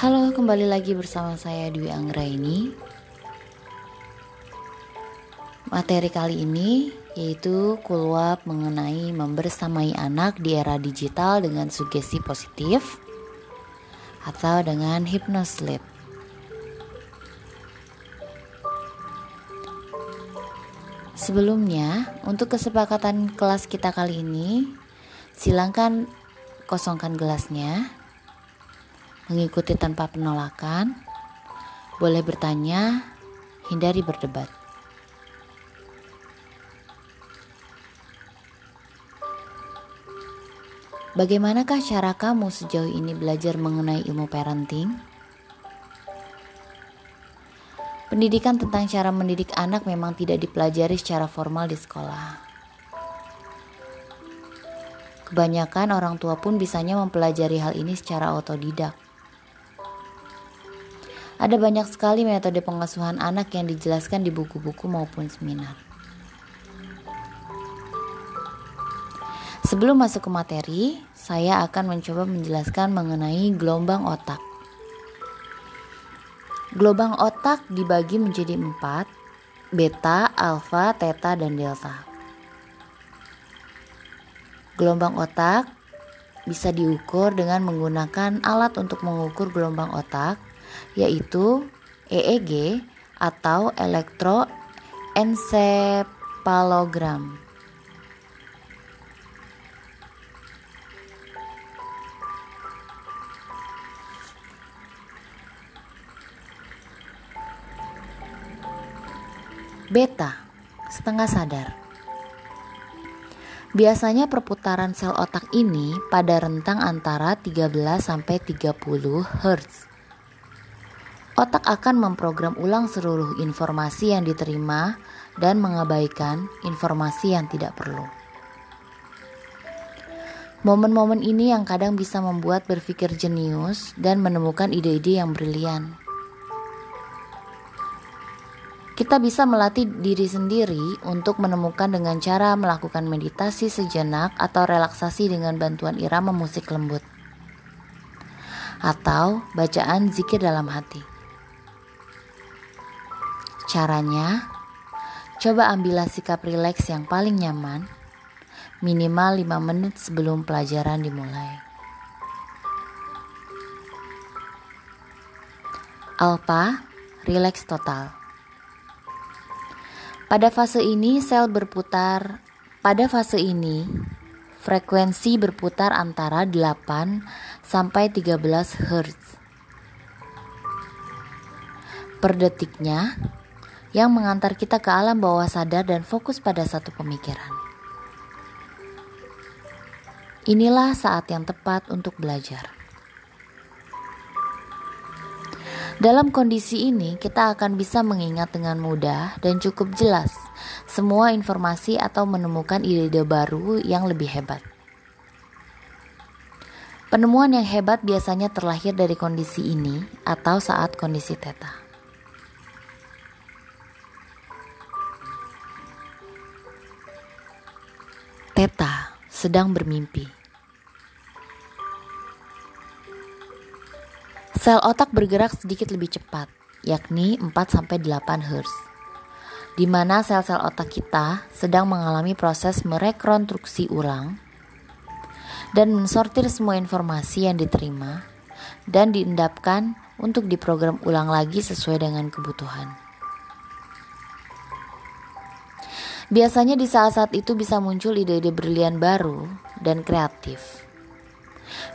Halo, kembali lagi bersama saya Dwi Anggraini. Materi kali ini yaitu kuluap mengenai membersamai anak di era digital dengan sugesti positif atau dengan hypnosleep. Sebelumnya, untuk kesepakatan kelas kita kali ini, silakan kosongkan gelasnya mengikuti tanpa penolakan, boleh bertanya, hindari berdebat. Bagaimanakah cara kamu sejauh ini belajar mengenai ilmu parenting? Pendidikan tentang cara mendidik anak memang tidak dipelajari secara formal di sekolah. Kebanyakan orang tua pun bisanya mempelajari hal ini secara otodidak. Ada banyak sekali metode pengasuhan anak yang dijelaskan di buku-buku maupun seminar. Sebelum masuk ke materi, saya akan mencoba menjelaskan mengenai gelombang otak. Gelombang otak dibagi menjadi empat, beta, alfa, theta, dan delta. Gelombang otak bisa diukur dengan menggunakan alat untuk mengukur gelombang otak yaitu EEG atau elektroencephalogram. Beta, setengah sadar. Biasanya perputaran sel otak ini pada rentang antara 13 sampai 30 Hz otak akan memprogram ulang seluruh informasi yang diterima dan mengabaikan informasi yang tidak perlu. Momen-momen ini yang kadang bisa membuat berpikir jenius dan menemukan ide-ide yang brilian. Kita bisa melatih diri sendiri untuk menemukan dengan cara melakukan meditasi sejenak atau relaksasi dengan bantuan irama musik lembut, atau bacaan zikir dalam hati. Caranya, coba ambillah sikap rileks yang paling nyaman, minimal 5 menit sebelum pelajaran dimulai. Alpha, rileks total. Pada fase ini sel berputar, pada fase ini frekuensi berputar antara 8 sampai 13 Hz. Per detiknya, yang mengantar kita ke alam bawah sadar dan fokus pada satu pemikiran. Inilah saat yang tepat untuk belajar. Dalam kondisi ini, kita akan bisa mengingat dengan mudah dan cukup jelas semua informasi atau menemukan ide-ide baru yang lebih hebat. Penemuan yang hebat biasanya terlahir dari kondisi ini atau saat kondisi teta. Teta sedang bermimpi. Sel otak bergerak sedikit lebih cepat, yakni 4-8 Hz. Di mana sel-sel otak kita sedang mengalami proses merekonstruksi ulang dan mensortir semua informasi yang diterima dan diendapkan untuk diprogram ulang lagi sesuai dengan kebutuhan. Biasanya di saat-saat itu bisa muncul ide-ide brilian baru dan kreatif.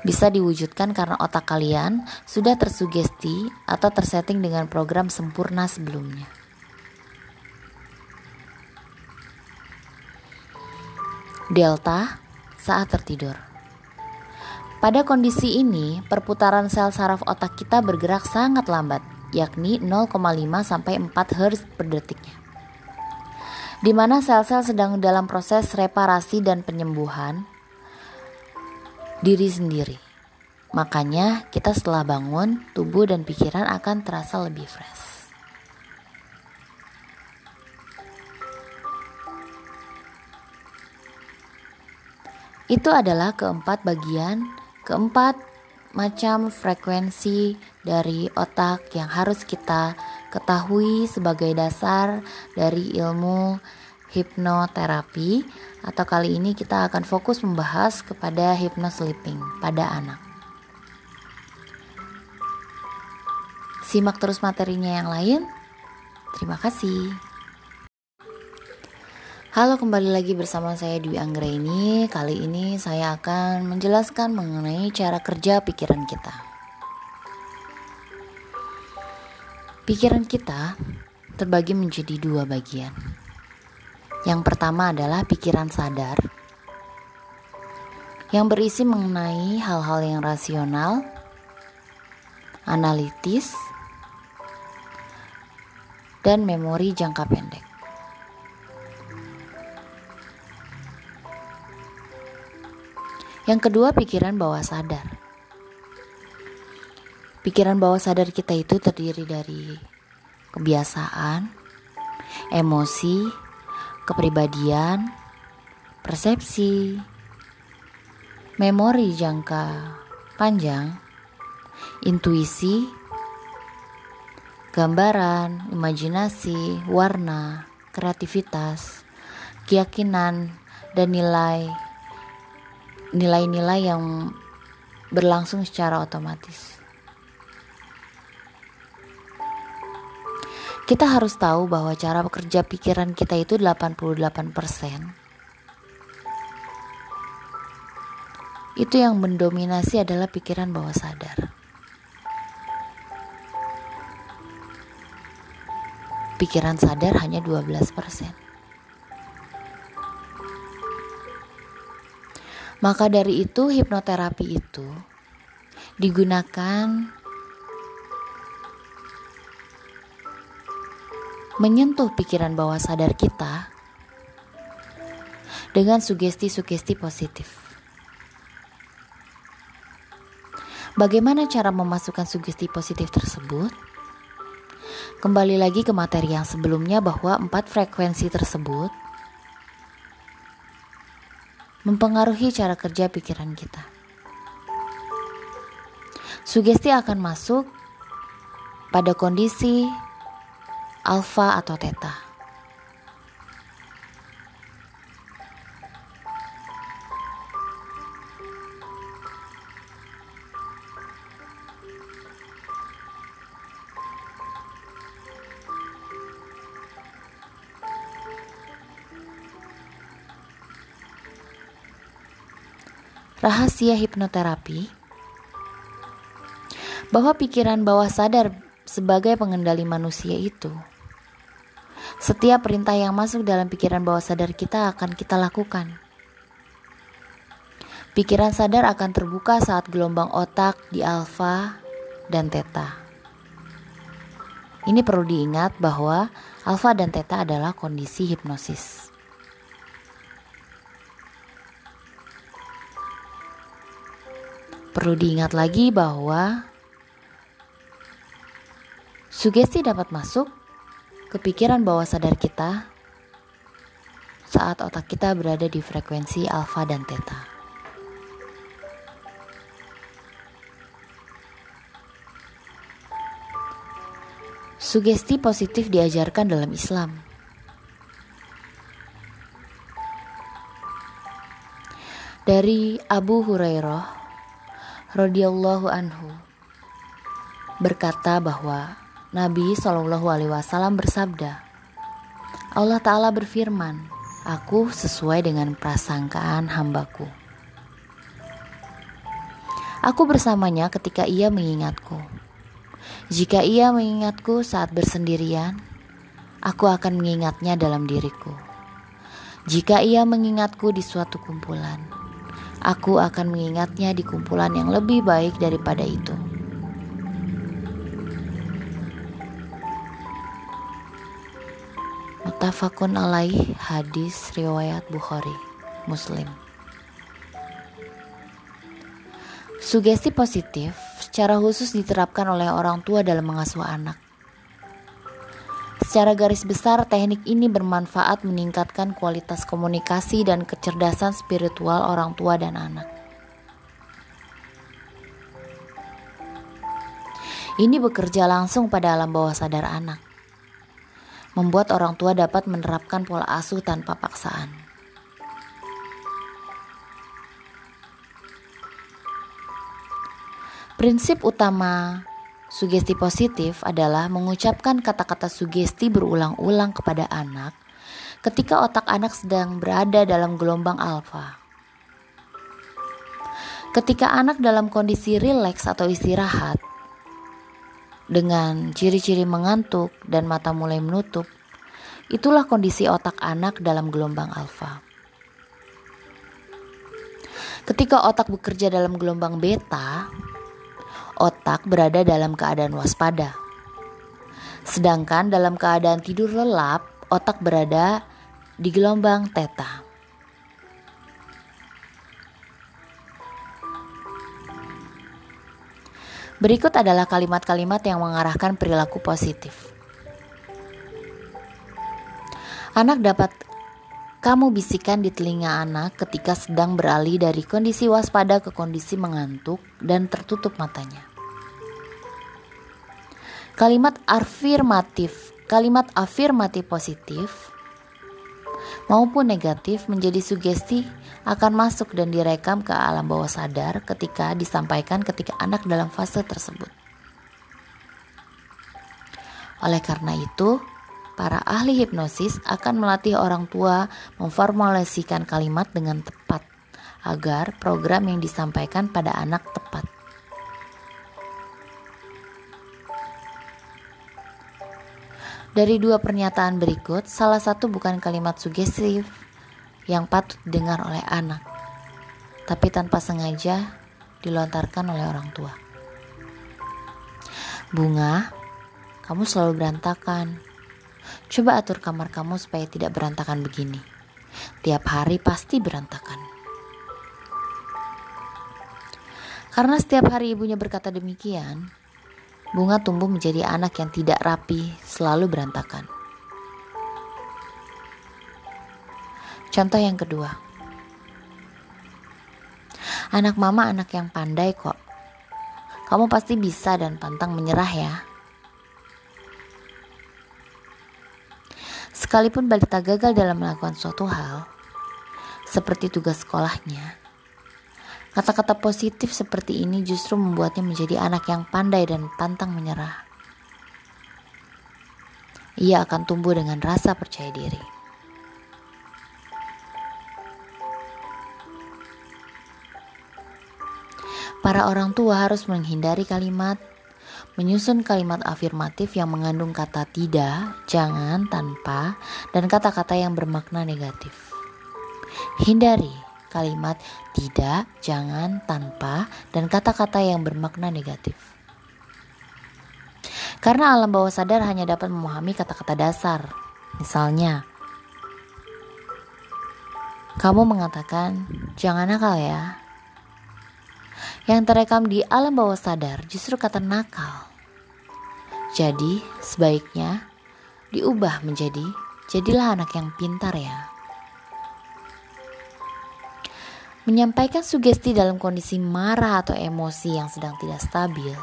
Bisa diwujudkan karena otak kalian sudah tersugesti atau tersetting dengan program sempurna sebelumnya. Delta saat tertidur. Pada kondisi ini, perputaran sel saraf otak kita bergerak sangat lambat, yakni 0,5 sampai 4 Hz per detiknya di mana sel-sel sedang dalam proses reparasi dan penyembuhan diri sendiri. Makanya, kita setelah bangun, tubuh dan pikiran akan terasa lebih fresh. Itu adalah keempat bagian, keempat macam frekuensi dari otak yang harus kita ketahui sebagai dasar dari ilmu hipnoterapi atau kali ini kita akan fokus membahas kepada hypnosleeping pada anak. Simak terus materinya yang lain. Terima kasih. Halo kembali lagi bersama saya Dwi Anggraini Kali ini saya akan menjelaskan mengenai cara kerja pikiran kita Pikiran kita terbagi menjadi dua bagian Yang pertama adalah pikiran sadar Yang berisi mengenai hal-hal yang rasional Analitis Dan memori jangka pendek Yang kedua, pikiran bawah sadar. Pikiran bawah sadar kita itu terdiri dari kebiasaan, emosi, kepribadian, persepsi, memori jangka panjang, intuisi, gambaran, imajinasi, warna, kreativitas, keyakinan, dan nilai nilai-nilai yang berlangsung secara otomatis. Kita harus tahu bahwa cara bekerja pikiran kita itu 88%. Itu yang mendominasi adalah pikiran bawah sadar. Pikiran sadar hanya 12%. Maka dari itu hipnoterapi itu digunakan menyentuh pikiran bawah sadar kita dengan sugesti-sugesti positif. Bagaimana cara memasukkan sugesti positif tersebut? Kembali lagi ke materi yang sebelumnya bahwa empat frekuensi tersebut mempengaruhi cara kerja pikiran kita. Sugesti akan masuk pada kondisi alfa atau theta. rahasia hipnoterapi bahwa pikiran bawah sadar sebagai pengendali manusia itu setiap perintah yang masuk dalam pikiran bawah sadar kita akan kita lakukan. Pikiran sadar akan terbuka saat gelombang otak di alfa dan theta. Ini perlu diingat bahwa alfa dan theta adalah kondisi hipnosis. Perlu diingat lagi bahwa sugesti dapat masuk ke pikiran bawah sadar kita saat otak kita berada di frekuensi alfa dan theta. Sugesti positif diajarkan dalam Islam. Dari Abu Hurairah radhiyallahu anhu berkata bahwa Nabi Shallallahu alaihi wasallam bersabda, Allah taala berfirman, "Aku sesuai dengan prasangkaan hambaku." Aku bersamanya ketika ia mengingatku. Jika ia mengingatku saat bersendirian, aku akan mengingatnya dalam diriku. Jika ia mengingatku di suatu kumpulan, aku akan mengingatnya di kumpulan yang lebih baik daripada itu. Mutafakun alaih hadis riwayat Bukhari Muslim Sugesti positif secara khusus diterapkan oleh orang tua dalam mengasuh anak. Secara garis besar, teknik ini bermanfaat meningkatkan kualitas komunikasi dan kecerdasan spiritual orang tua dan anak. Ini bekerja langsung pada alam bawah sadar anak, membuat orang tua dapat menerapkan pola asuh tanpa paksaan. Prinsip utama sugesti positif adalah mengucapkan kata-kata sugesti berulang-ulang kepada anak ketika otak anak sedang berada dalam gelombang alfa. Ketika anak dalam kondisi rileks atau istirahat, dengan ciri-ciri mengantuk dan mata mulai menutup, itulah kondisi otak anak dalam gelombang alfa. Ketika otak bekerja dalam gelombang beta, otak berada dalam keadaan waspada. Sedangkan dalam keadaan tidur lelap, otak berada di gelombang theta. Berikut adalah kalimat-kalimat yang mengarahkan perilaku positif. Anak dapat kamu bisikan di telinga anak ketika sedang beralih dari kondisi waspada ke kondisi mengantuk dan tertutup matanya. Kalimat afirmatif, kalimat afirmatif positif maupun negatif menjadi sugesti akan masuk dan direkam ke alam bawah sadar ketika disampaikan ketika anak dalam fase tersebut. Oleh karena itu, para ahli hipnosis akan melatih orang tua memformulasikan kalimat dengan tepat agar program yang disampaikan pada anak tepat. Dari dua pernyataan berikut, salah satu bukan kalimat sugestif yang patut didengar oleh anak, tapi tanpa sengaja dilontarkan oleh orang tua. Bunga, kamu selalu berantakan. Coba atur kamar kamu supaya tidak berantakan begini. Tiap hari pasti berantakan. Karena setiap hari ibunya berkata demikian, bunga tumbuh menjadi anak yang tidak rapi, selalu berantakan. Contoh yang kedua, anak mama anak yang pandai kok. Kamu pasti bisa dan pantang menyerah ya. Sekalipun balita gagal dalam melakukan suatu hal, seperti tugas sekolahnya, Kata-kata positif seperti ini justru membuatnya menjadi anak yang pandai dan pantang menyerah. Ia akan tumbuh dengan rasa percaya diri. Para orang tua harus menghindari kalimat menyusun kalimat afirmatif yang mengandung kata tidak, jangan, tanpa, dan kata-kata yang bermakna negatif. Hindari kalimat tidak, jangan, tanpa, dan kata-kata yang bermakna negatif. Karena alam bawah sadar hanya dapat memahami kata-kata dasar. Misalnya, kamu mengatakan, jangan nakal ya. Yang terekam di alam bawah sadar justru kata nakal. Jadi, sebaiknya diubah menjadi jadilah anak yang pintar ya. Menyampaikan sugesti dalam kondisi marah atau emosi yang sedang tidak stabil.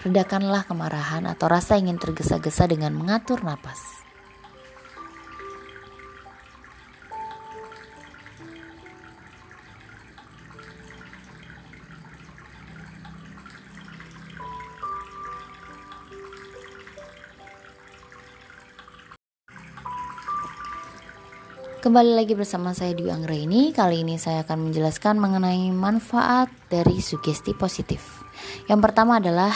Redakanlah kemarahan atau rasa ingin tergesa-gesa dengan mengatur napas. Kembali lagi bersama saya Dwi Anggraini. Kali ini saya akan menjelaskan mengenai manfaat dari sugesti positif. Yang pertama adalah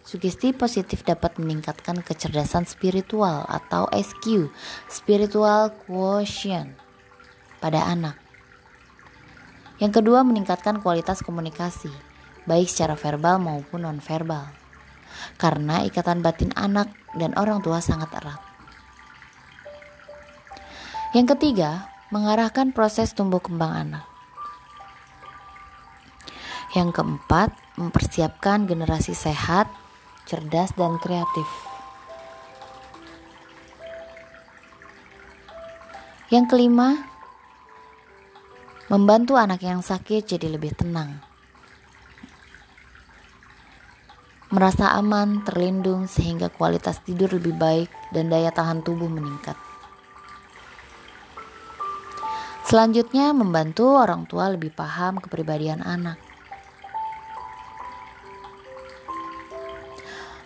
sugesti positif dapat meningkatkan kecerdasan spiritual atau SQ, spiritual quotient pada anak. Yang kedua meningkatkan kualitas komunikasi, baik secara verbal maupun nonverbal. Karena ikatan batin anak dan orang tua sangat erat. Yang ketiga, mengarahkan proses tumbuh kembang anak. Yang keempat, mempersiapkan generasi sehat, cerdas, dan kreatif. Yang kelima, membantu anak yang sakit jadi lebih tenang. merasa aman, terlindung, sehingga kualitas tidur lebih baik dan daya tahan tubuh meningkat. Selanjutnya, membantu orang tua lebih paham kepribadian anak.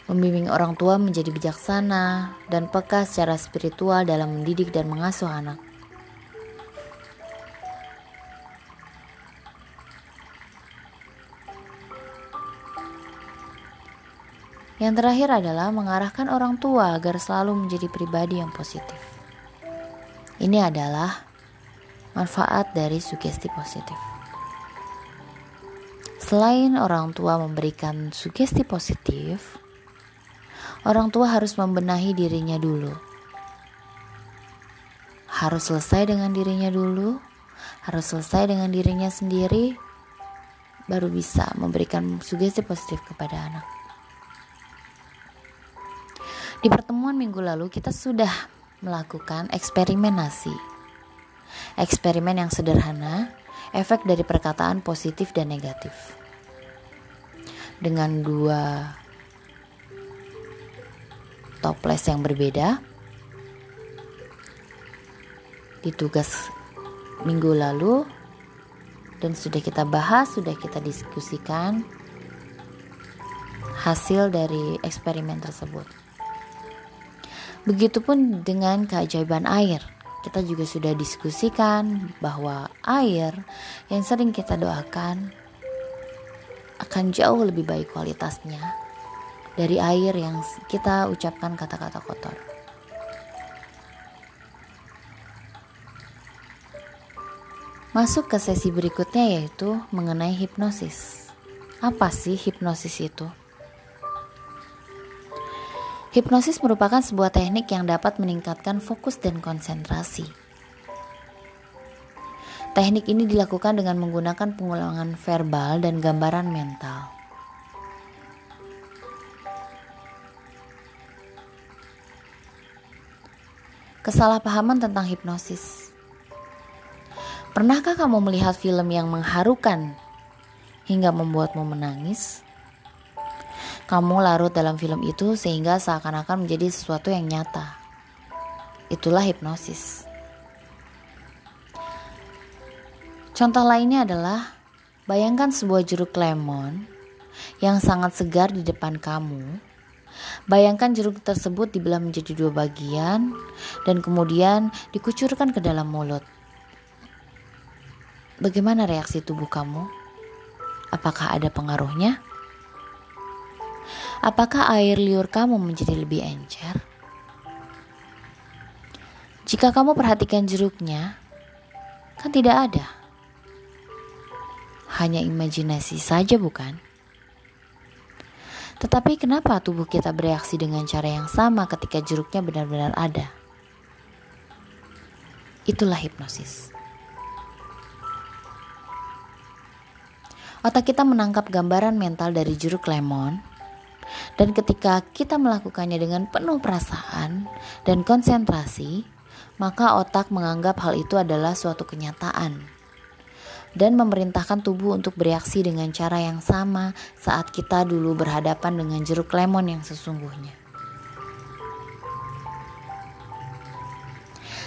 Membimbing orang tua menjadi bijaksana dan peka secara spiritual dalam mendidik dan mengasuh anak. Yang terakhir adalah mengarahkan orang tua agar selalu menjadi pribadi yang positif. Ini adalah manfaat dari sugesti positif. Selain orang tua memberikan sugesti positif, orang tua harus membenahi dirinya dulu. Harus selesai dengan dirinya dulu, harus selesai dengan dirinya sendiri, baru bisa memberikan sugesti positif kepada anak. Di pertemuan minggu lalu, kita sudah melakukan eksperimenasi Eksperimen yang sederhana, efek dari perkataan positif dan negatif. Dengan dua toples yang berbeda, di tugas minggu lalu dan sudah kita bahas, sudah kita diskusikan hasil dari eksperimen tersebut. Begitupun dengan keajaiban air kita juga sudah diskusikan bahwa air yang sering kita doakan akan jauh lebih baik kualitasnya dari air yang kita ucapkan kata-kata kotor. Masuk ke sesi berikutnya yaitu mengenai hipnosis. Apa sih hipnosis itu? Hipnosis merupakan sebuah teknik yang dapat meningkatkan fokus dan konsentrasi. Teknik ini dilakukan dengan menggunakan pengulangan verbal dan gambaran mental. Kesalahpahaman tentang hipnosis. Pernahkah kamu melihat film yang mengharukan hingga membuatmu menangis? Kamu larut dalam film itu sehingga seakan-akan menjadi sesuatu yang nyata. Itulah hipnosis. Contoh lainnya adalah bayangkan sebuah jeruk lemon yang sangat segar di depan kamu. Bayangkan jeruk tersebut dibelah menjadi dua bagian dan kemudian dikucurkan ke dalam mulut. Bagaimana reaksi tubuh kamu? Apakah ada pengaruhnya? Apakah air liur kamu menjadi lebih encer? Jika kamu perhatikan jeruknya, kan tidak ada. Hanya imajinasi saja, bukan? Tetapi kenapa tubuh kita bereaksi dengan cara yang sama ketika jeruknya benar-benar ada? Itulah hipnosis. Otak kita menangkap gambaran mental dari jeruk lemon dan ketika kita melakukannya dengan penuh perasaan dan konsentrasi, maka otak menganggap hal itu adalah suatu kenyataan dan memerintahkan tubuh untuk bereaksi dengan cara yang sama saat kita dulu berhadapan dengan jeruk lemon yang sesungguhnya.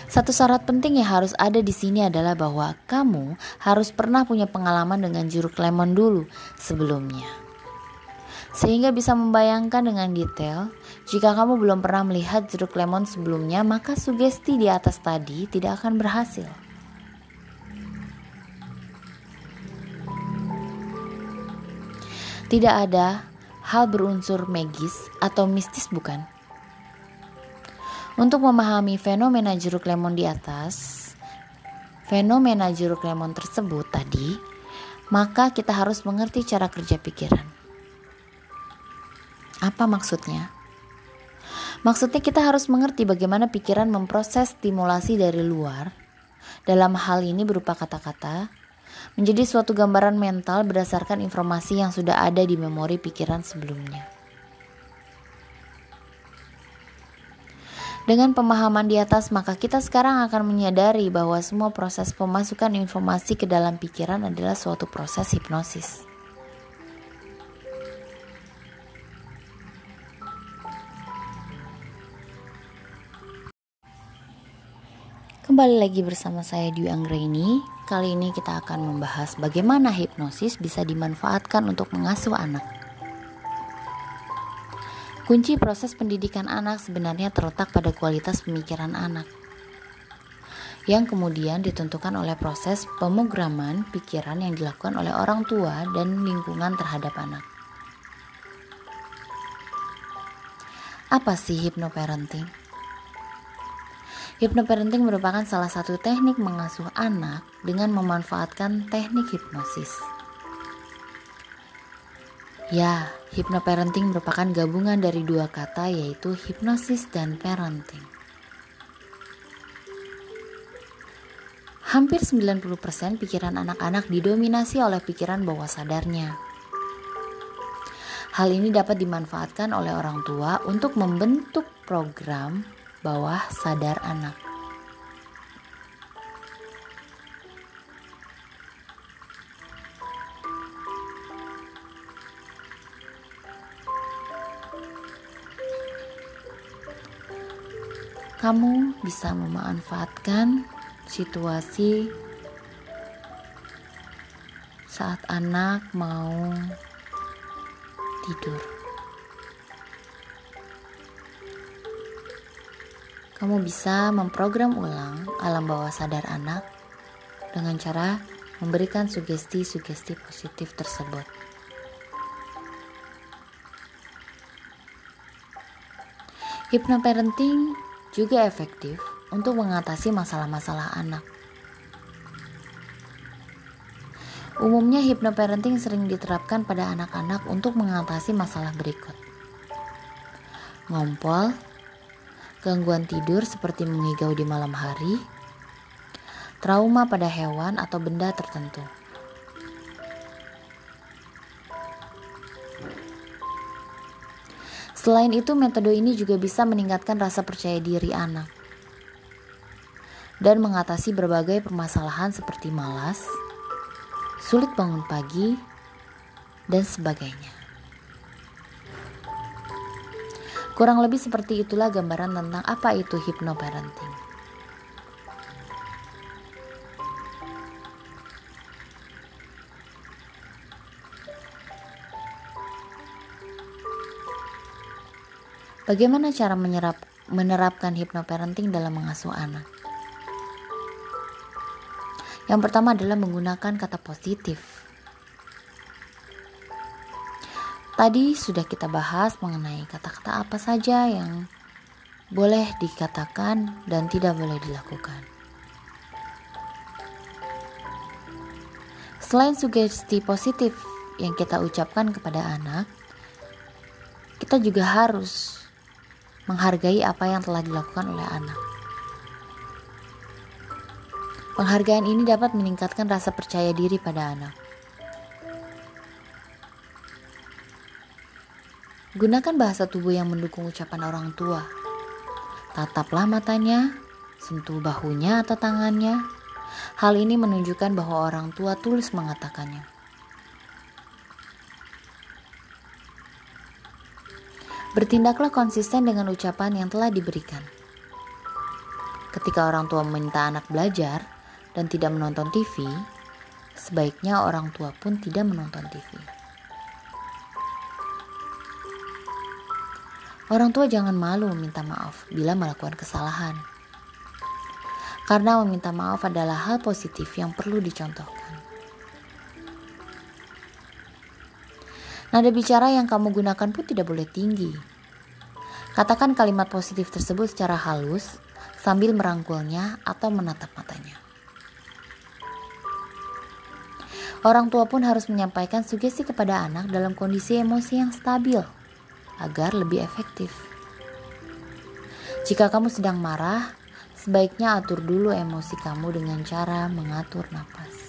Satu syarat penting yang harus ada di sini adalah bahwa kamu harus pernah punya pengalaman dengan jeruk lemon dulu sebelumnya sehingga bisa membayangkan dengan detail. Jika kamu belum pernah melihat jeruk lemon sebelumnya, maka sugesti di atas tadi tidak akan berhasil. Tidak ada hal berunsur magis atau mistis, bukan? Untuk memahami fenomena jeruk lemon di atas, fenomena jeruk lemon tersebut tadi, maka kita harus mengerti cara kerja pikiran. Apa maksudnya? Maksudnya kita harus mengerti bagaimana pikiran memproses stimulasi dari luar dalam hal ini berupa kata-kata menjadi suatu gambaran mental berdasarkan informasi yang sudah ada di memori pikiran sebelumnya. Dengan pemahaman di atas, maka kita sekarang akan menyadari bahwa semua proses pemasukan informasi ke dalam pikiran adalah suatu proses hipnosis. Kembali lagi bersama saya Dwi Anggraini. Kali ini kita akan membahas bagaimana hipnosis bisa dimanfaatkan untuk mengasuh anak. Kunci proses pendidikan anak sebenarnya terletak pada kualitas pemikiran anak yang kemudian ditentukan oleh proses pemrograman pikiran yang dilakukan oleh orang tua dan lingkungan terhadap anak. Apa sih hypnoparenting? Merupakan salah satu teknik mengasuh anak dengan memanfaatkan teknik hipnosis. Ya, hipnoparenting merupakan gabungan dari dua kata yaitu hipnosis dan parenting. Hampir 90% pikiran anak-anak didominasi oleh pikiran bawah sadarnya. Hal ini dapat dimanfaatkan oleh orang tua untuk membentuk program bawah sadar anak. Kamu bisa memanfaatkan situasi saat anak mau tidur. Kamu bisa memprogram ulang alam bawah sadar anak dengan cara memberikan sugesti-sugesti positif tersebut. Hypnoparenting juga efektif untuk mengatasi masalah-masalah anak. Umumnya hypnoparenting sering diterapkan pada anak-anak untuk mengatasi masalah berikut. Ngompol, gangguan tidur seperti mengigau di malam hari, trauma pada hewan atau benda tertentu. Selain itu, metode ini juga bisa meningkatkan rasa percaya diri anak dan mengatasi berbagai permasalahan seperti malas, sulit bangun pagi, dan sebagainya. Kurang lebih seperti itulah gambaran tentang apa itu hypnoparenting. Bagaimana cara menyerap, menerapkan hypnoparenting dalam mengasuh anak? Yang pertama adalah menggunakan kata positif Tadi sudah kita bahas mengenai kata-kata apa saja yang boleh dikatakan dan tidak boleh dilakukan. Selain sugesti positif yang kita ucapkan kepada anak, kita juga harus menghargai apa yang telah dilakukan oleh anak. Penghargaan ini dapat meningkatkan rasa percaya diri pada anak. Gunakan bahasa tubuh yang mendukung ucapan orang tua. Tataplah matanya, sentuh bahunya atau tangannya. Hal ini menunjukkan bahwa orang tua tulus mengatakannya. Bertindaklah konsisten dengan ucapan yang telah diberikan. Ketika orang tua meminta anak belajar dan tidak menonton TV, sebaiknya orang tua pun tidak menonton TV. Orang tua jangan malu meminta maaf bila melakukan kesalahan. Karena meminta maaf adalah hal positif yang perlu dicontohkan. Nada bicara yang kamu gunakan pun tidak boleh tinggi. Katakan kalimat positif tersebut secara halus sambil merangkulnya atau menatap matanya. Orang tua pun harus menyampaikan sugesti kepada anak dalam kondisi emosi yang stabil agar lebih efektif. Jika kamu sedang marah, sebaiknya atur dulu emosi kamu dengan cara mengatur nafas.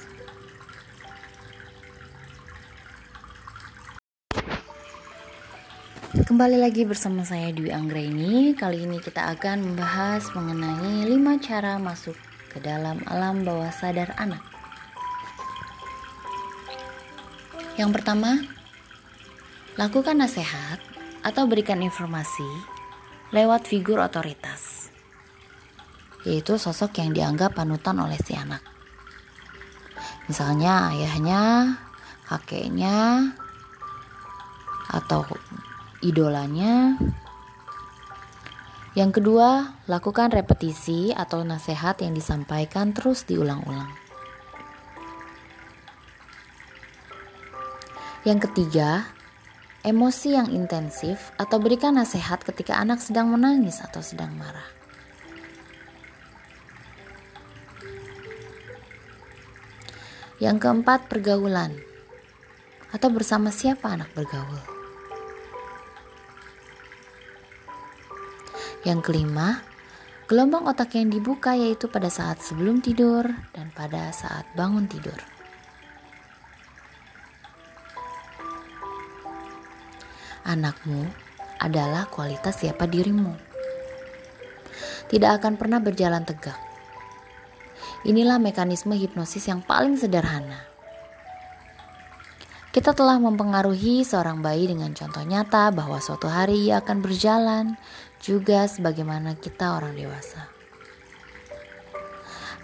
Kembali lagi bersama saya Dwi Anggraini. Kali ini kita akan membahas mengenai 5 cara masuk ke dalam alam bawah sadar anak. Yang pertama, lakukan nasihat atau berikan informasi lewat figur otoritas, yaitu sosok yang dianggap panutan oleh si anak. Misalnya ayahnya, kakeknya, atau idolanya. Yang kedua, lakukan repetisi atau nasihat yang disampaikan terus diulang-ulang. Yang ketiga, emosi yang intensif atau berikan nasihat ketika anak sedang menangis atau sedang marah. Yang keempat, pergaulan atau bersama siapa anak bergaul. Yang kelima, gelombang otak yang dibuka yaitu pada saat sebelum tidur dan pada saat bangun tidur. Anakmu adalah kualitas siapa dirimu. Tidak akan pernah berjalan tegak. Inilah mekanisme hipnosis yang paling sederhana. Kita telah mempengaruhi seorang bayi dengan contoh nyata bahwa suatu hari ia akan berjalan, juga sebagaimana kita orang dewasa.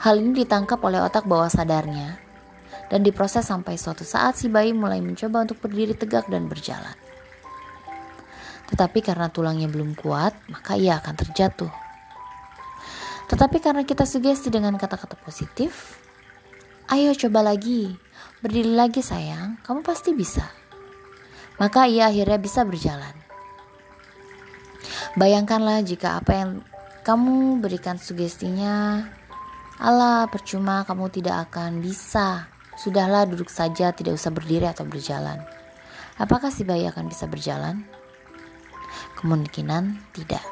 Hal ini ditangkap oleh otak bawah sadarnya dan diproses sampai suatu saat si bayi mulai mencoba untuk berdiri tegak dan berjalan. Tetapi karena tulangnya belum kuat, maka ia akan terjatuh. Tetapi karena kita sugesti dengan kata-kata positif, ayo coba lagi, berdiri lagi sayang, kamu pasti bisa. Maka ia akhirnya bisa berjalan. Bayangkanlah jika apa yang kamu berikan sugestinya, Allah percuma kamu tidak akan bisa. Sudahlah duduk saja, tidak usah berdiri atau berjalan. Apakah si bayi akan bisa berjalan? Kemungkinan tidak.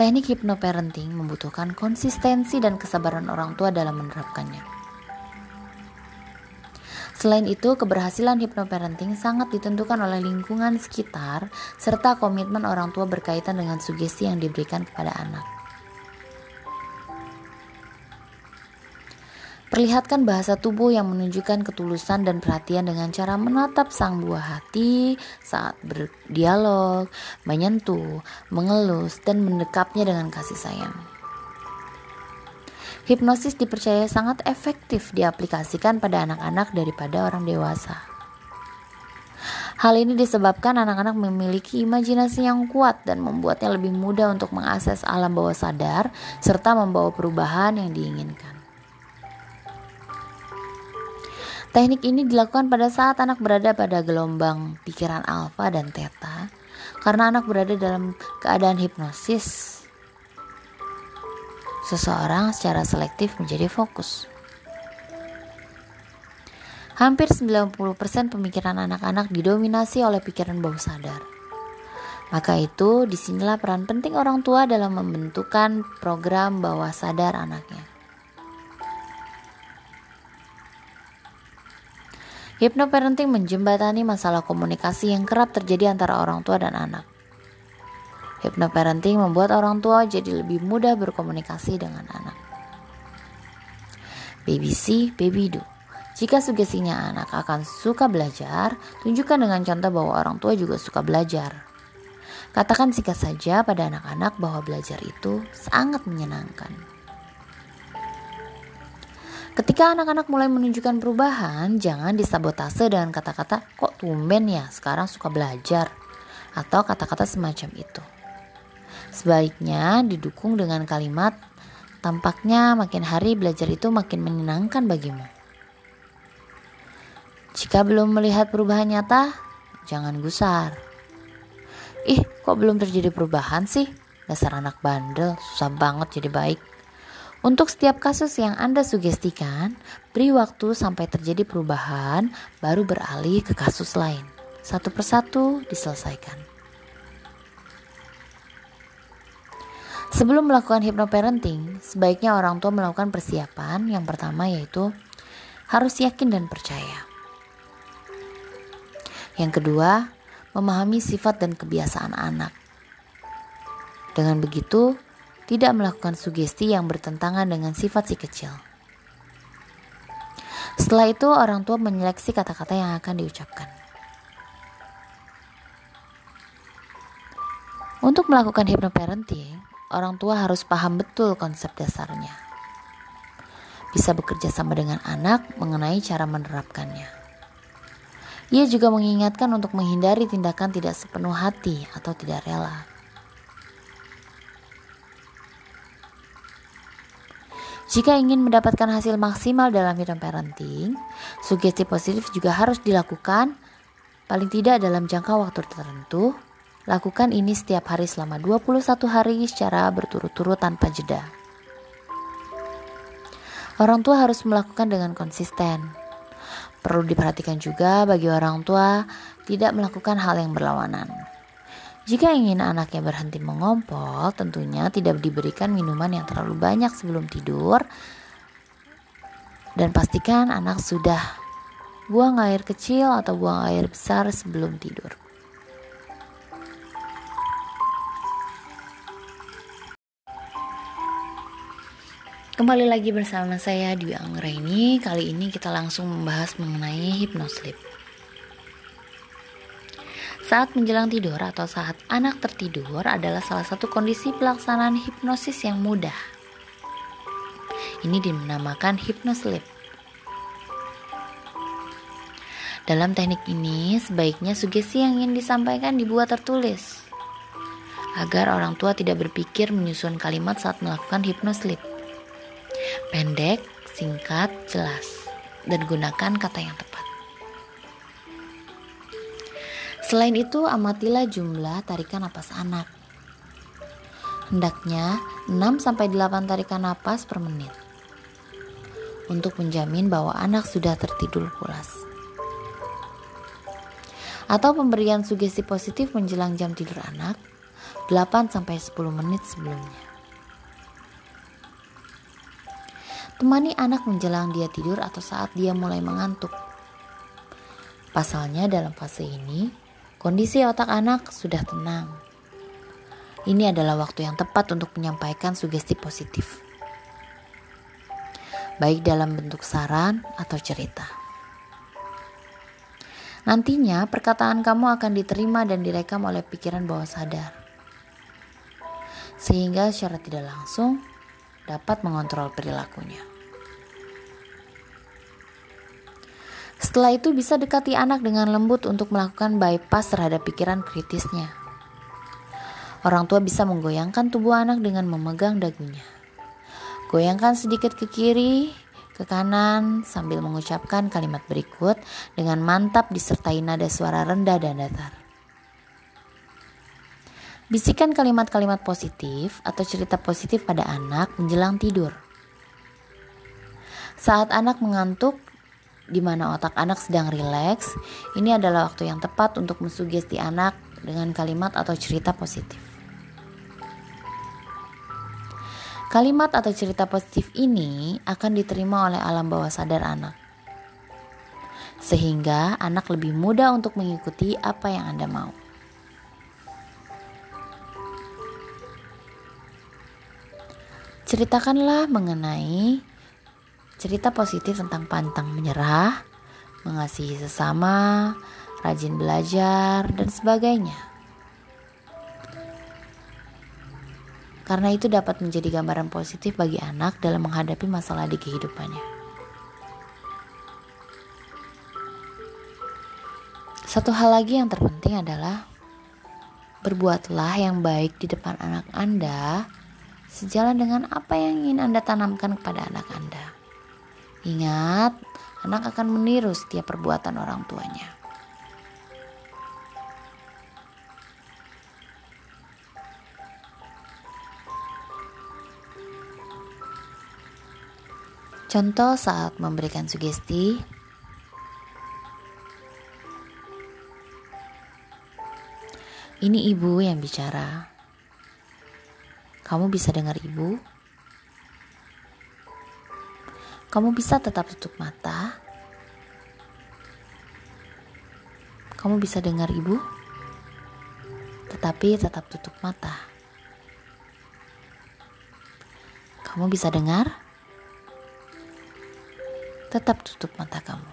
Teknik hypnoparenting membutuhkan konsistensi dan kesabaran orang tua dalam menerapkannya. Selain itu, keberhasilan hypnoparenting sangat ditentukan oleh lingkungan sekitar serta komitmen orang tua berkaitan dengan sugesti yang diberikan kepada anak. Perlihatkan bahasa tubuh yang menunjukkan ketulusan dan perhatian dengan cara menatap sang buah hati saat berdialog, menyentuh, mengelus, dan mendekapnya dengan kasih sayang. Hipnosis dipercaya sangat efektif diaplikasikan pada anak-anak daripada orang dewasa. Hal ini disebabkan anak-anak memiliki imajinasi yang kuat dan membuatnya lebih mudah untuk mengakses alam bawah sadar serta membawa perubahan yang diinginkan. Teknik ini dilakukan pada saat anak berada pada gelombang pikiran alfa dan theta karena anak berada dalam keadaan hipnosis. Seseorang secara selektif menjadi fokus. Hampir 90% pemikiran anak-anak didominasi oleh pikiran bawah sadar. Maka itu di sinilah peran penting orang tua dalam membentukan program bawah sadar anaknya. Hypnoparenting menjembatani masalah komunikasi yang kerap terjadi antara orang tua dan anak. Hypnoparenting membuat orang tua jadi lebih mudah berkomunikasi dengan anak. Baby see, baby do. Jika sugestinya anak akan suka belajar, tunjukkan dengan contoh bahwa orang tua juga suka belajar. Katakan singkat saja pada anak-anak bahwa belajar itu sangat menyenangkan. Ketika anak-anak mulai menunjukkan perubahan, jangan disabotase dengan kata-kata kok tumben ya sekarang suka belajar atau kata-kata semacam itu. Sebaiknya didukung dengan kalimat tampaknya makin hari belajar itu makin menyenangkan bagimu. Jika belum melihat perubahan nyata, jangan gusar. Ih, kok belum terjadi perubahan sih? Dasar anak bandel, susah banget jadi baik. Untuk setiap kasus yang Anda sugestikan, beri waktu sampai terjadi perubahan, baru beralih ke kasus lain. Satu persatu diselesaikan. Sebelum melakukan hypnoparenting, sebaiknya orang tua melakukan persiapan. Yang pertama yaitu harus yakin dan percaya. Yang kedua, memahami sifat dan kebiasaan anak. Dengan begitu, tidak melakukan sugesti yang bertentangan dengan sifat si kecil. Setelah itu, orang tua menyeleksi kata-kata yang akan diucapkan. Untuk melakukan hypnoparenting, orang tua harus paham betul konsep dasarnya. Bisa bekerja sama dengan anak mengenai cara menerapkannya. Ia juga mengingatkan untuk menghindari tindakan tidak sepenuh hati atau tidak rela. Jika ingin mendapatkan hasil maksimal dalam hidup parenting, sugesti positif juga harus dilakukan paling tidak dalam jangka waktu tertentu. Lakukan ini setiap hari selama 21 hari secara berturut-turut tanpa jeda. Orang tua harus melakukan dengan konsisten. Perlu diperhatikan juga bagi orang tua tidak melakukan hal yang berlawanan. Jika ingin anaknya berhenti mengompol, tentunya tidak diberikan minuman yang terlalu banyak sebelum tidur. Dan pastikan anak sudah buang air kecil atau buang air besar sebelum tidur. Kembali lagi bersama saya Dwi Anggraini. Kali ini kita langsung membahas mengenai hypnosleep. Saat menjelang tidur atau saat anak tertidur adalah salah satu kondisi pelaksanaan hipnosis yang mudah. Ini dinamakan hypnosleep. Dalam teknik ini, sebaiknya sugesti yang ingin disampaikan dibuat tertulis agar orang tua tidak berpikir menyusun kalimat saat melakukan hypnosleep. Pendek, singkat, jelas, dan gunakan kata yang tepat. Selain itu, amatilah jumlah tarikan napas anak. Hendaknya 6-8 tarikan napas per menit untuk menjamin bahwa anak sudah tertidur pulas. Atau pemberian sugesti positif menjelang jam tidur anak 8-10 menit sebelumnya. Temani anak menjelang dia tidur atau saat dia mulai mengantuk. Pasalnya dalam fase ini, Kondisi otak anak sudah tenang. Ini adalah waktu yang tepat untuk menyampaikan sugesti positif, baik dalam bentuk saran atau cerita. Nantinya, perkataan kamu akan diterima dan direkam oleh pikiran bawah sadar, sehingga secara tidak langsung dapat mengontrol perilakunya. Setelah itu bisa dekati anak dengan lembut untuk melakukan bypass terhadap pikiran kritisnya. Orang tua bisa menggoyangkan tubuh anak dengan memegang dagunya. Goyangkan sedikit ke kiri, ke kanan sambil mengucapkan kalimat berikut dengan mantap disertai nada suara rendah dan datar. Bisikan kalimat-kalimat positif atau cerita positif pada anak menjelang tidur. Saat anak mengantuk, di mana otak anak sedang rileks, ini adalah waktu yang tepat untuk mensugesti anak dengan kalimat atau cerita positif. Kalimat atau cerita positif ini akan diterima oleh alam bawah sadar anak. Sehingga anak lebih mudah untuk mengikuti apa yang Anda mau. Ceritakanlah mengenai cerita positif tentang pantang menyerah, mengasihi sesama, rajin belajar, dan sebagainya. Karena itu dapat menjadi gambaran positif bagi anak dalam menghadapi masalah di kehidupannya. Satu hal lagi yang terpenting adalah berbuatlah yang baik di depan anak Anda sejalan dengan apa yang ingin Anda tanamkan kepada anak Anda. Ingat, anak akan meniru setiap perbuatan orang tuanya. Contoh saat memberikan sugesti, ini ibu yang bicara. Kamu bisa dengar ibu? Kamu bisa tetap tutup mata. Kamu bisa dengar ibu, tetapi tetap tutup mata. Kamu bisa dengar, tetap tutup mata kamu.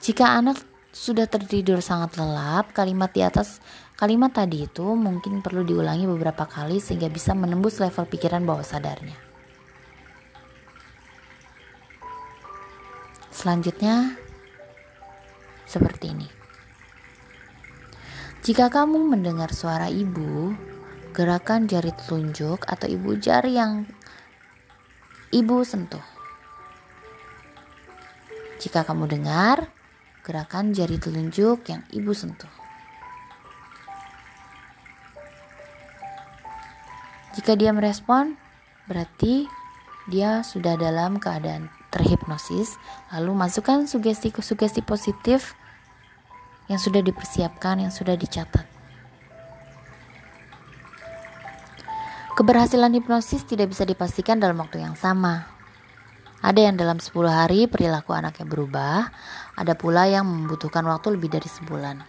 Jika anak sudah tertidur sangat lelap, kalimat di atas kalimat tadi itu mungkin perlu diulangi beberapa kali sehingga bisa menembus level pikiran bawah sadarnya. Selanjutnya, seperti ini. Jika kamu mendengar suara ibu, gerakan jari telunjuk atau ibu jari yang ibu sentuh. Jika kamu dengar, gerakan jari telunjuk yang ibu sentuh. Jika dia merespon, berarti dia sudah dalam keadaan terhipnosis, lalu masukkan sugesti-sugesti positif yang sudah dipersiapkan, yang sudah dicatat. Keberhasilan hipnosis tidak bisa dipastikan dalam waktu yang sama. Ada yang dalam 10 hari perilaku anaknya berubah, ada pula yang membutuhkan waktu lebih dari sebulan.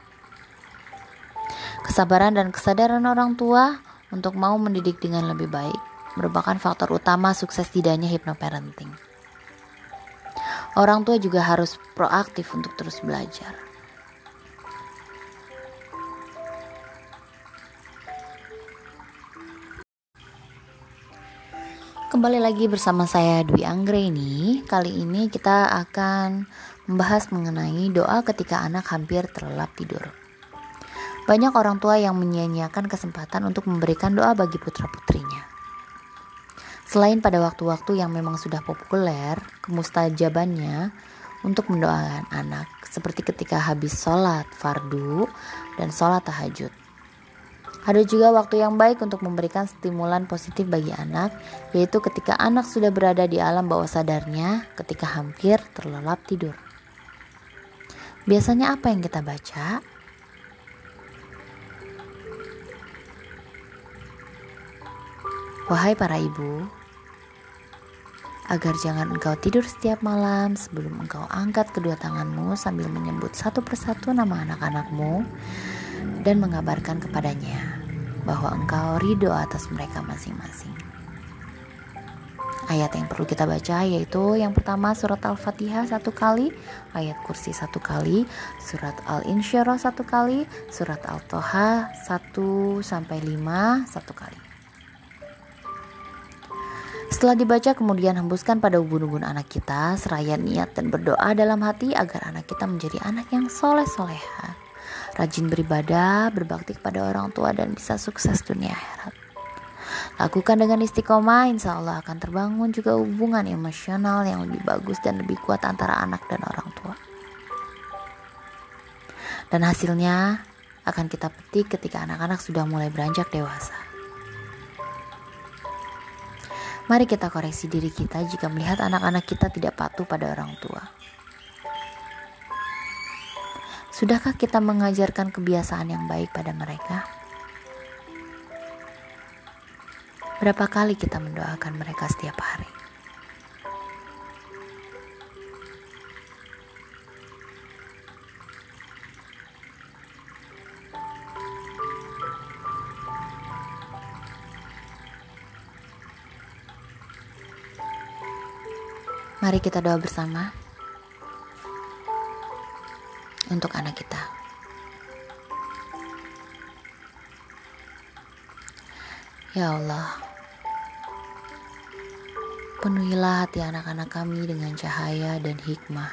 Kesabaran dan kesadaran orang tua untuk mau mendidik dengan lebih baik merupakan faktor utama sukses tidaknya hypnoparenting. Orang tua juga harus proaktif untuk terus belajar. Kembali lagi bersama saya Dwi Anggreni. Kali ini kita akan membahas mengenai doa ketika anak hampir terlelap tidur. Banyak orang tua yang menyia-nyiakan kesempatan untuk memberikan doa bagi putra-putrinya. Selain pada waktu-waktu yang memang sudah populer, kemustajabannya untuk mendoakan anak seperti ketika habis sholat fardu dan sholat tahajud. Ada juga waktu yang baik untuk memberikan stimulan positif bagi anak, yaitu ketika anak sudah berada di alam bawah sadarnya ketika hampir terlelap tidur. Biasanya apa yang kita baca? Wahai para ibu, agar jangan engkau tidur setiap malam sebelum engkau angkat kedua tanganmu sambil menyebut satu persatu nama anak-anakmu dan mengabarkan kepadanya bahwa engkau ridho atas mereka masing-masing. Ayat yang perlu kita baca yaitu yang pertama surat Al-Fatihah satu kali, ayat kursi satu kali, surat Al-Insyirah satu kali, surat Al-Toha satu sampai lima satu kali. Setelah dibaca kemudian hembuskan pada ubun-ubun anak kita seraya niat dan berdoa dalam hati agar anak kita menjadi anak yang soleh-soleha rajin beribadah, berbakti kepada orang tua dan bisa sukses dunia akhirat. Lakukan dengan istiqomah, insya Allah akan terbangun juga hubungan emosional yang lebih bagus dan lebih kuat antara anak dan orang tua. Dan hasilnya akan kita petik ketika anak-anak sudah mulai beranjak dewasa. Mari kita koreksi diri kita jika melihat anak-anak kita tidak patuh pada orang tua. Sudahkah kita mengajarkan kebiasaan yang baik pada mereka? Berapa kali kita mendoakan mereka setiap hari? Mari kita doa bersama untuk anak kita. Ya Allah, penuhilah hati anak-anak kami dengan cahaya dan hikmah.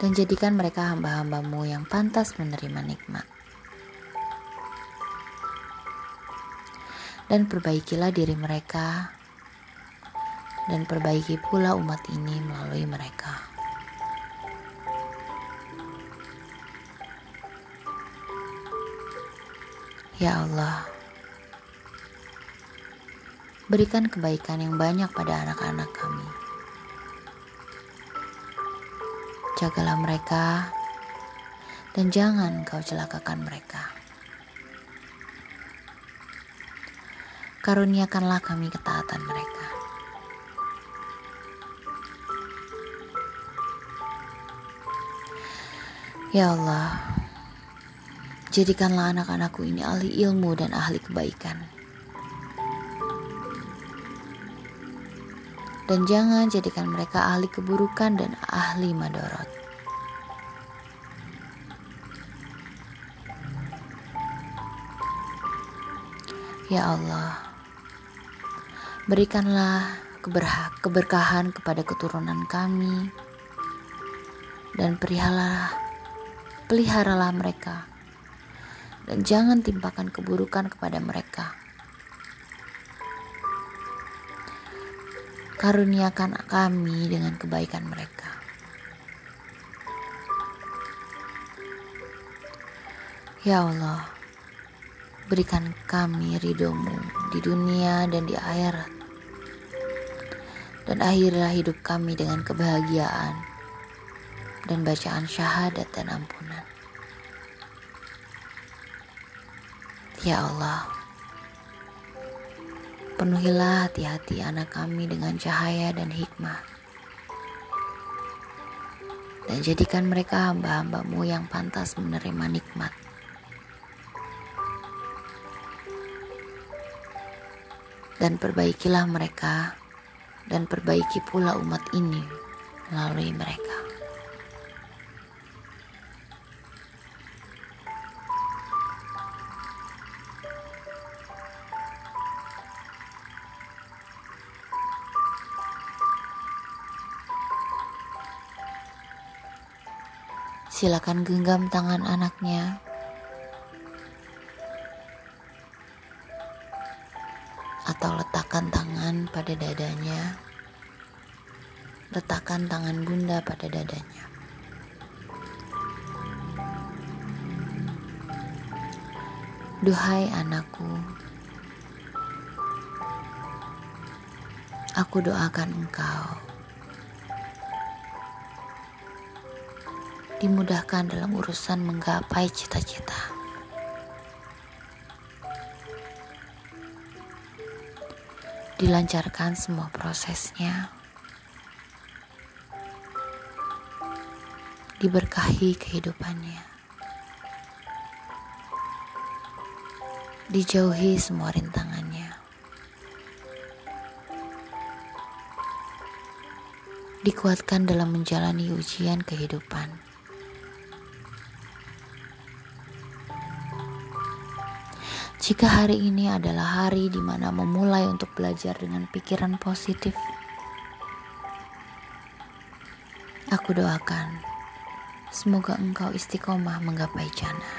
Dan jadikan mereka hamba-hambamu yang pantas menerima nikmat. Dan perbaikilah diri mereka dan perbaiki pula umat ini melalui mereka. Ya Allah, berikan kebaikan yang banyak pada anak-anak kami. Jagalah mereka dan jangan kau celakakan mereka. Karuniakanlah kami ketaatan mereka. Ya Allah, jadikanlah anak-anakku ini ahli ilmu dan ahli kebaikan. Dan jangan jadikan mereka ahli keburukan dan ahli madorot. Ya Allah, berikanlah keberkahan kepada keturunan kami dan peliharalah peliharalah mereka dan jangan timpakan keburukan kepada mereka. Karuniakan kami dengan kebaikan mereka. Ya Allah, berikan kami ridhomu di dunia dan di akhirat. Dan akhirlah hidup kami dengan kebahagiaan dan bacaan syahadat dan ampunan. Ya Allah, penuhilah hati-hati anak kami dengan cahaya dan hikmah. Dan jadikan mereka hamba-hambamu yang pantas menerima nikmat. Dan perbaikilah mereka dan perbaiki pula umat ini melalui mereka. Silakan genggam tangan anaknya. Pada dadanya. Letakkan tangan bunda pada dadanya. Duhai anakku, aku doakan engkau dimudahkan dalam urusan menggapai cita-cita. Dilancarkan semua prosesnya. Diberkahi kehidupannya. Dijauhi semua rintangannya. Dikuatkan dalam menjalani ujian kehidupan. Jika hari ini adalah hari di mana memulai untuk belajar dengan pikiran positif, aku doakan semoga engkau istiqomah menggapai jannah.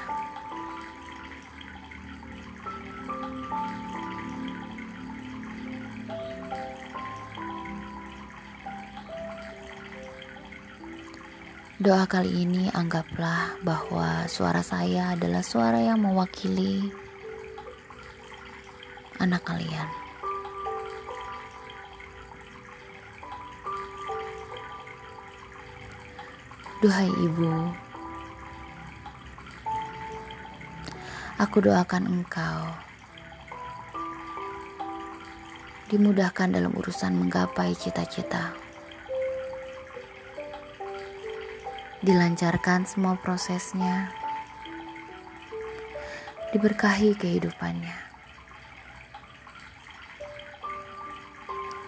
Doa kali ini anggaplah bahwa suara saya adalah suara yang mewakili anak kalian. Duhai ibu, aku doakan engkau dimudahkan dalam urusan menggapai cita-cita. Dilancarkan semua prosesnya, diberkahi kehidupannya.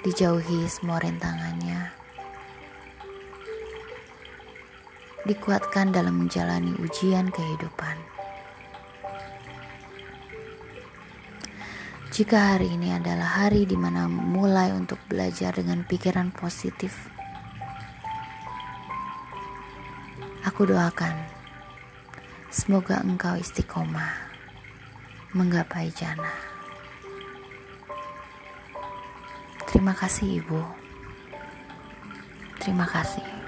Dijauhi semua rintangannya, dikuatkan dalam menjalani ujian kehidupan. Jika hari ini adalah hari di mana mulai untuk belajar dengan pikiran positif, aku doakan semoga engkau istiqomah menggapai jannah. Terima kasih, Ibu. Terima kasih.